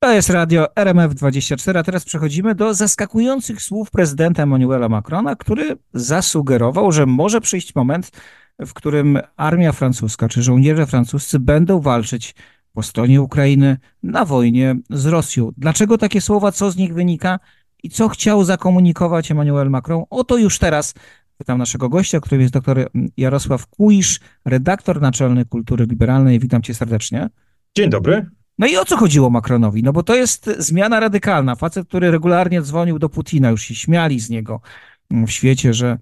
To jest radio RMF24, a teraz przechodzimy do zaskakujących słów prezydenta Emmanuela Macrona, który zasugerował, że może przyjść moment, w którym armia francuska czy żołnierze francuscy będą walczyć po stronie Ukrainy na wojnie z Rosją. Dlaczego takie słowa, co z nich wynika i co chciał zakomunikować Emmanuel Macron? Oto już teraz pytam naszego gościa, którym jest dr Jarosław Kuisz, redaktor naczelny Kultury Liberalnej. Witam cię serdecznie. Dzień dobry. No i o co chodziło Macronowi? No bo to jest zmiana radykalna. Facet, który regularnie dzwonił do Putina, już się śmiali z niego w świecie, że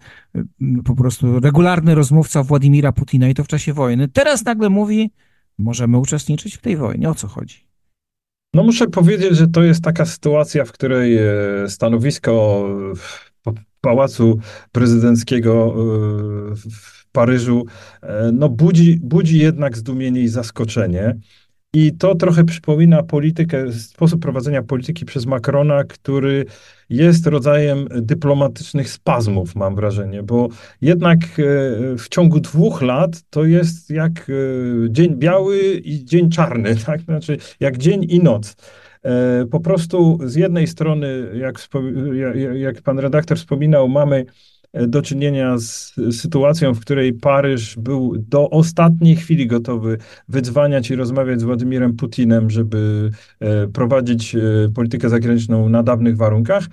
mm, po prostu regularny rozmówca Władimira Putina i to w czasie wojny. Teraz nagle mówi, możemy uczestniczyć w tej wojnie. O co chodzi? No muszę powiedzieć, że to jest taka sytuacja, w której e, stanowisko Pałacu Prezydenckiego e, w Paryżu e, no budzi, budzi jednak zdumienie i zaskoczenie. I to trochę przypomina politykę, sposób prowadzenia polityki przez Macrona, który jest rodzajem dyplomatycznych spazmów, mam wrażenie, bo jednak e, w ciągu dwóch lat to jest jak e, dzień biały i dzień czarny, tak? Znaczy jak dzień i noc. E, po prostu z jednej strony, jak, jak pan redaktor wspominał, mamy do czynienia z sytuacją, w której Paryż był do ostatniej chwili gotowy wydzwaniać i rozmawiać z Władimirem Putinem, żeby e, prowadzić e, politykę zagraniczną na dawnych warunkach.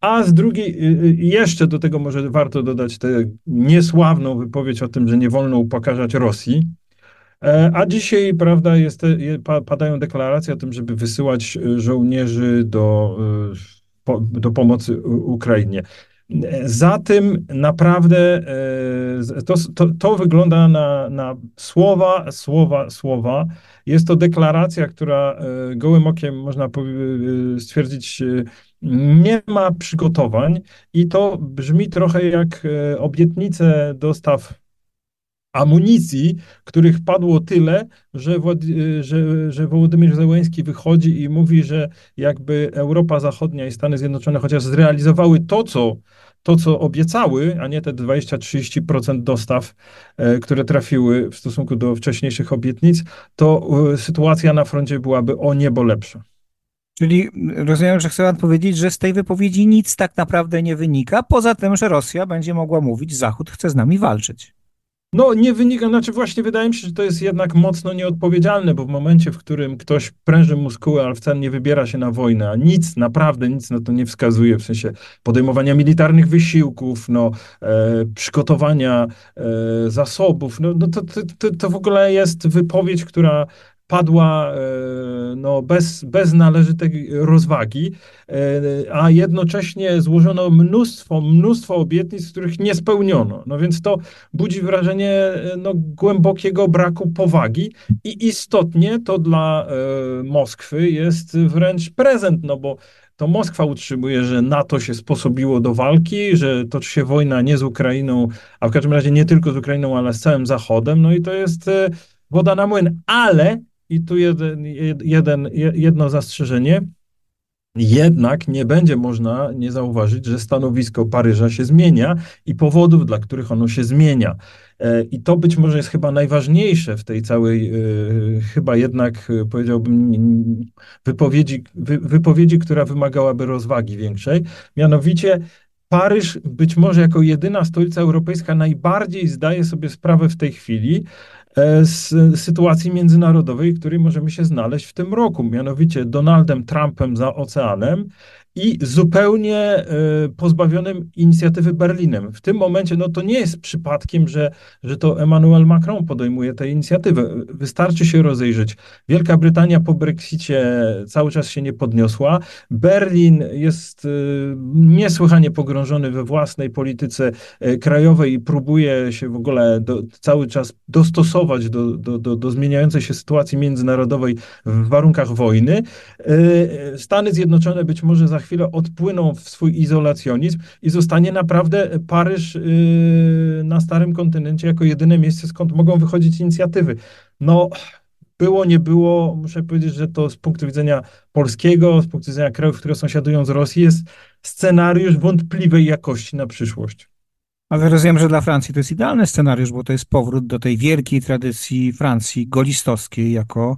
A z drugiej, e, jeszcze do tego może warto dodać tę niesławną wypowiedź o tym, że nie wolno upokarzać Rosji. A dzisiaj, prawda, jest, padają deklaracje o tym, żeby wysyłać żołnierzy do, do pomocy Ukrainie. Za tym naprawdę e, to, to, to wygląda na, na słowa, słowa, słowa. Jest to deklaracja, która e, gołym okiem można e, stwierdzić, nie ma przygotowań i to brzmi trochę jak obietnice dostaw amunicji, których padło tyle, że, że, że Wołodymyr Zełenski wychodzi i mówi, że jakby Europa Zachodnia i Stany Zjednoczone chociaż zrealizowały to, co to, co obiecały, a nie te 20-30% dostaw, e, które trafiły w stosunku do wcześniejszych obietnic, to e, sytuacja na froncie byłaby o niebo lepsza. Czyli rozumiem, że chcę pan powiedzieć, że z tej wypowiedzi nic tak naprawdę nie wynika, poza tym, że Rosja będzie mogła mówić, Zachód chce z nami walczyć. No, nie wynika, znaczy właśnie wydaje mi się, że to jest jednak mocno nieodpowiedzialne, bo w momencie, w którym ktoś pręży muskuły, ale wcale nie wybiera się na wojnę, a nic, naprawdę nic na to nie wskazuje, w sensie podejmowania militarnych wysiłków, no, e, przygotowania e, zasobów, no, no to, to, to w ogóle jest wypowiedź, która padła e, no, bez, bez należytej rozwagi, e, a jednocześnie złożono mnóstwo, mnóstwo obietnic, których nie spełniono. No więc to budzi wrażenie e, no, głębokiego braku powagi i istotnie to dla Moskwy jest wręcz prezent, no bo to Moskwa utrzymuje, że NATO się sposobiło do walki, że toczy się wojna nie z Ukrainą, a w każdym razie nie tylko z Ukrainą, ale z całym Zachodem. No i to jest woda na młyn. Ale i tu jeden, jeden, jedno zastrzeżenie. Jednak nie będzie można nie zauważyć, że stanowisko Paryża się zmienia i powodów, dla których ono się zmienia. E, I to być może jest chyba najważniejsze w tej całej, e, chyba jednak e, powiedziałbym, wypowiedzi, wypowiedzi, która wymagałaby rozwagi większej. Mianowicie Paryż być może jako jedyna stolica europejska najbardziej zdaje sobie sprawę w tej chwili, z sytuacji międzynarodowej, w której możemy się znaleźć w tym roku, mianowicie Donaldem Trumpem za oceanem i zupełnie e, pozbawionym inicjatywy Berlinem. W tym momencie no to nie jest przypadkiem, że, że to Emmanuel Macron podejmuje tę inicjatywę. Wystarczy się rozejrzeć. Wielka Brytania po Brexicie cały czas się nie podniosła. Berlin jest e, niesłychanie pogrążony we własnej polityce e, krajowej i próbuje się w ogóle do, cały czas dostosować do, do, do, do zmieniającej się sytuacji międzynarodowej w warunkach wojny. Stany Zjednoczone być może za chwilę odpłyną w swój izolacjonizm i zostanie naprawdę Paryż yy, na starym kontynencie jako jedyne miejsce, skąd mogą wychodzić inicjatywy. No, było, nie było, muszę powiedzieć, że to z punktu widzenia polskiego, z punktu widzenia krajów, które sąsiadują z Rosji, jest scenariusz wątpliwej jakości na przyszłość. Ale rozumiem, że dla Francji to jest idealny scenariusz, bo to jest powrót do tej wielkiej tradycji Francji golistowskiej jako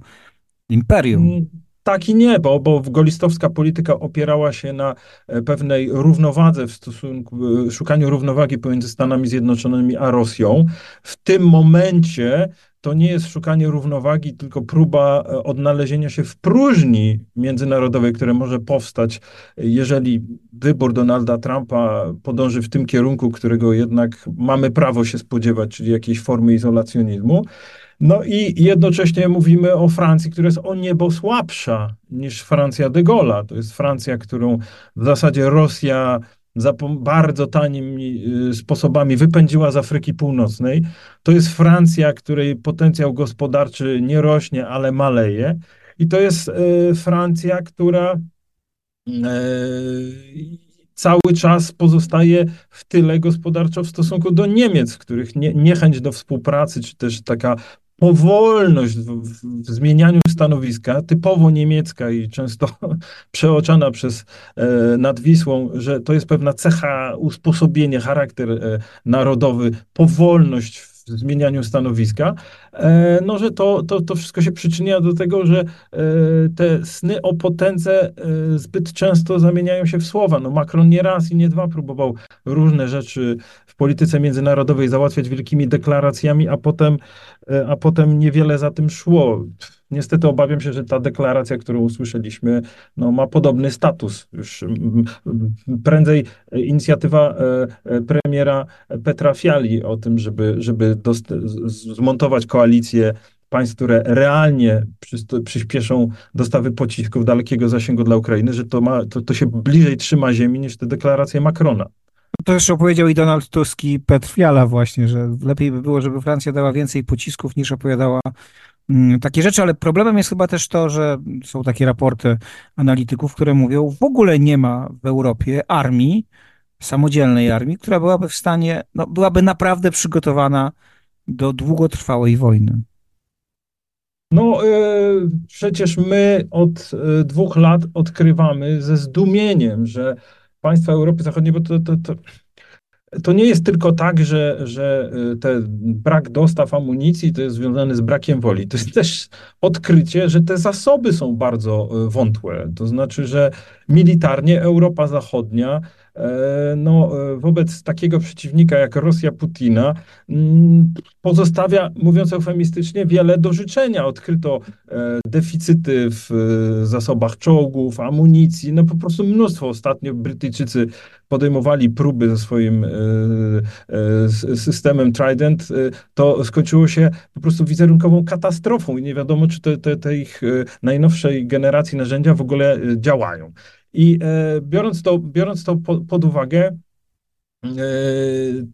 imperium. Tak i nie, bo, bo golistowska polityka opierała się na e, pewnej równowadze w stosunku, e, szukaniu równowagi pomiędzy Stanami Zjednoczonymi a Rosją. W tym momencie to nie jest szukanie równowagi, tylko próba e, odnalezienia się w próżni międzynarodowej, która może powstać, jeżeli wybór Donalda Trumpa podąży w tym kierunku, którego jednak mamy prawo się spodziewać, czyli jakiejś formy izolacjonizmu. No i jednocześnie mówimy o Francji, która jest o niebo słabsza niż Francja de Gaulle'a. To jest Francja, którą w zasadzie Rosja za bardzo tanimi y, sposobami wypędziła z Afryki Północnej. To jest Francja, której potencjał gospodarczy nie rośnie, ale maleje. I to jest y, Francja, która y, cały czas pozostaje w tyle gospodarczo w stosunku do Niemiec, których nie, niechęć do współpracy, czy też taka powolność w, w, zmienianiu stanowiska, typowo niemiecka i często przeoczana przez e, nad Wisłą, że to jest pewna cecha, usposobienie, charakter e, narodowy, powolność w zmienianiu stanowiska, e, no że to, to, to wszystko się przyczynia do tego, że e, te sny o potędze e, zbyt często zamieniają się w słowa. No Macron nie raz i nie dwa próbował różne rzeczy w polityce międzynarodowej załatwiać wielkimi deklaracjami, a potem, a potem niewiele za tym szło. Niestety obawiam się, że ta deklaracja, którą usłyszeliśmy, no, ma podobny status. Już prędzej inicjatywa e, e, premiera Petra Fiali o tym, żeby, żeby zmontować koalicję państw, które realnie przyspieszą dostawy pocisków dalekiego zasięgu dla Ukrainy, że to, ma, to, to się bliżej trzyma ziemi niż te deklaracje Macrona. To już opowiedział i Donald Tusk i Petr Fiala właśnie, że lepiej by było, żeby Francja dała więcej pocisków niż opowiadała Mm, takie rzeczy, ale problemem jest chyba też to, że są takie raporty analityków, które mówią, w ogóle nie ma w Europie armii, samodzielnej armii, która byłaby w stanie, no, byłaby naprawdę przygotowana do długotrwałej wojny. No, yy, przecież my od yy, dwóch lat odkrywamy ze zdumieniem, że państwa Europy Zachodniej, bo to, to, to to nie jest tylko tak, że, że y, ten brak dostaw amunicji to jest związany z brakiem woli. To jest też odkrycie, że te zasoby są bardzo y, wątłe. To znaczy, że militarnie Europa Zachodnia no, e, wobec takiego przeciwnika jak Rosja Putina mm, pozostawia, mówiąc eufemistycznie, wiele do życzenia. Odkryto e, deficyty w zasobach czołgów, amunicji, no po prostu mnóstwo. Ostatnio Brytyjczycy podejmowali próby ze swoim systemem Trident, to skończyło się po prostu wizerunkową katastrofą i nie wiadomo, czy te, te, te ich najnowszej generacji narzędzia w ogóle działają. I e, biorąc to, biorąc to po, pod uwagę, e,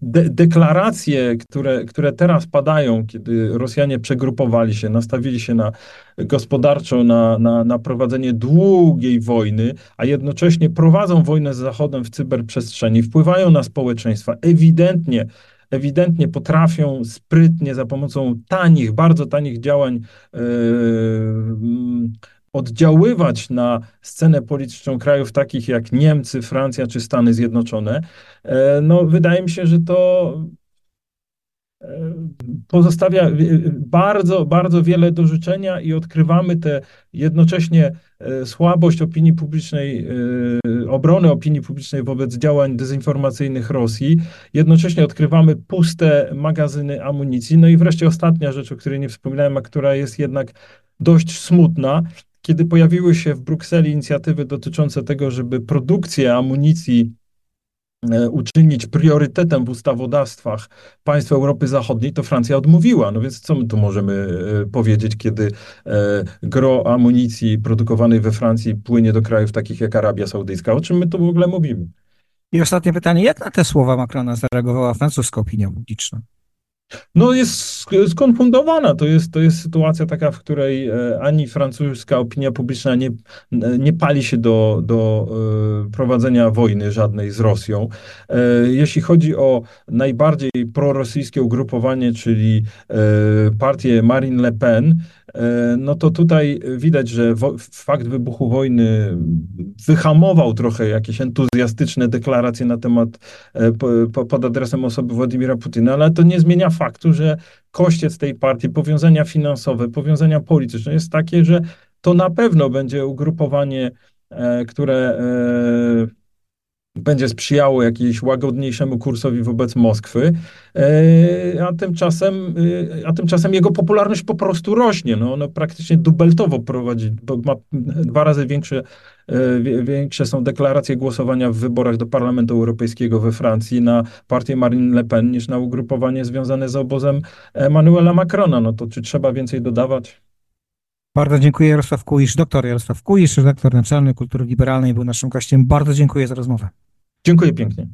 de, deklaracje, które, które teraz padają, kiedy Rosjanie przegrupowali się, nastawili się na gospodarczo na, na, na prowadzenie długiej wojny, a jednocześnie prowadzą wojnę z Zachodem w cyberprzestrzeni, wpływają na społeczeństwa, ewidentnie ewidentnie potrafią sprytnie za pomocą tanich, bardzo tanich działań yy, oddziaływać na scenę polityczną krajów takich jak Niemcy, Francja czy Stany Zjednoczone, e, no wydaje mi się, że to e, pozostawia bardzo, bardzo wiele do życzenia i odkrywamy tę jednocześnie e, słabość opinii publicznej, obrony opinii publicznej wobec działań dezinformacyjnych Rosji. Jednocześnie odkrywamy puste magazyny amunicji. No i wreszcie ostatnia rzecz, o której nie wspominałem, a która jest jednak dość smutna, kiedy pojawiły się w Brukseli inicjatywy dotyczące tego, żeby produkcję amunicji e, uczynić priorytetem w ustawodawstwach państw Europy Zachodniej, to Francja odmówiła. No więc co my tu możemy e, powiedzieć, kiedy e, gro amunicji produkowanej we Francji płynie do krajów takich jak Arabia Saudyjska? O czym my tu w ogóle mówimy? I ostatnie pytanie, jak na te słowa Macrona zareagowała francuska opinia publiczna? No jest skonfundowana. To jest, to jest sytuacja taka, w której e, ani francuska opinia publiczna nie, nie pali się do, do e, prowadzenia wojny żadnej z Rosją. E, jeśli chodzi o najbardziej prorosyjskie ugrupowanie, czyli partię Marine Le Pen, no to tutaj widać, że fakt wybuchu wojny wyhamował trochę jakieś entuzjastyczne deklaracje na temat pod adresem osoby Władimira Putina, ale to nie zmienia faktu, że kościec tej partii, powiązania finansowe, powiązania polityczne jest takie, że to na pewno będzie ugrupowanie, e, które e, będzie sprzyjało jakiemuś łagodniejszemu kursowi wobec Moskwy, e, a tymczasem, e, a tymczasem jego popularność po prostu rośnie. No, ono praktycznie dubeltowo prowadzi, bo ma dwa razy większe, e, większe są deklaracje głosowania w wyborach do Parlamentu Europejskiego we Francji na partię Marine Le Pen niż na ugrupowanie związane z obozem Emmanuela Macrona. No to czy trzeba więcej dodawać? Bardzo dziękuję Jarosław Kuisz, doktor Jarosław Kuisz, redaktor naczelny Kultury Liberalnej był naszym gościem. Bardzo dziękuję za rozmowę. Dziękuję pięknie.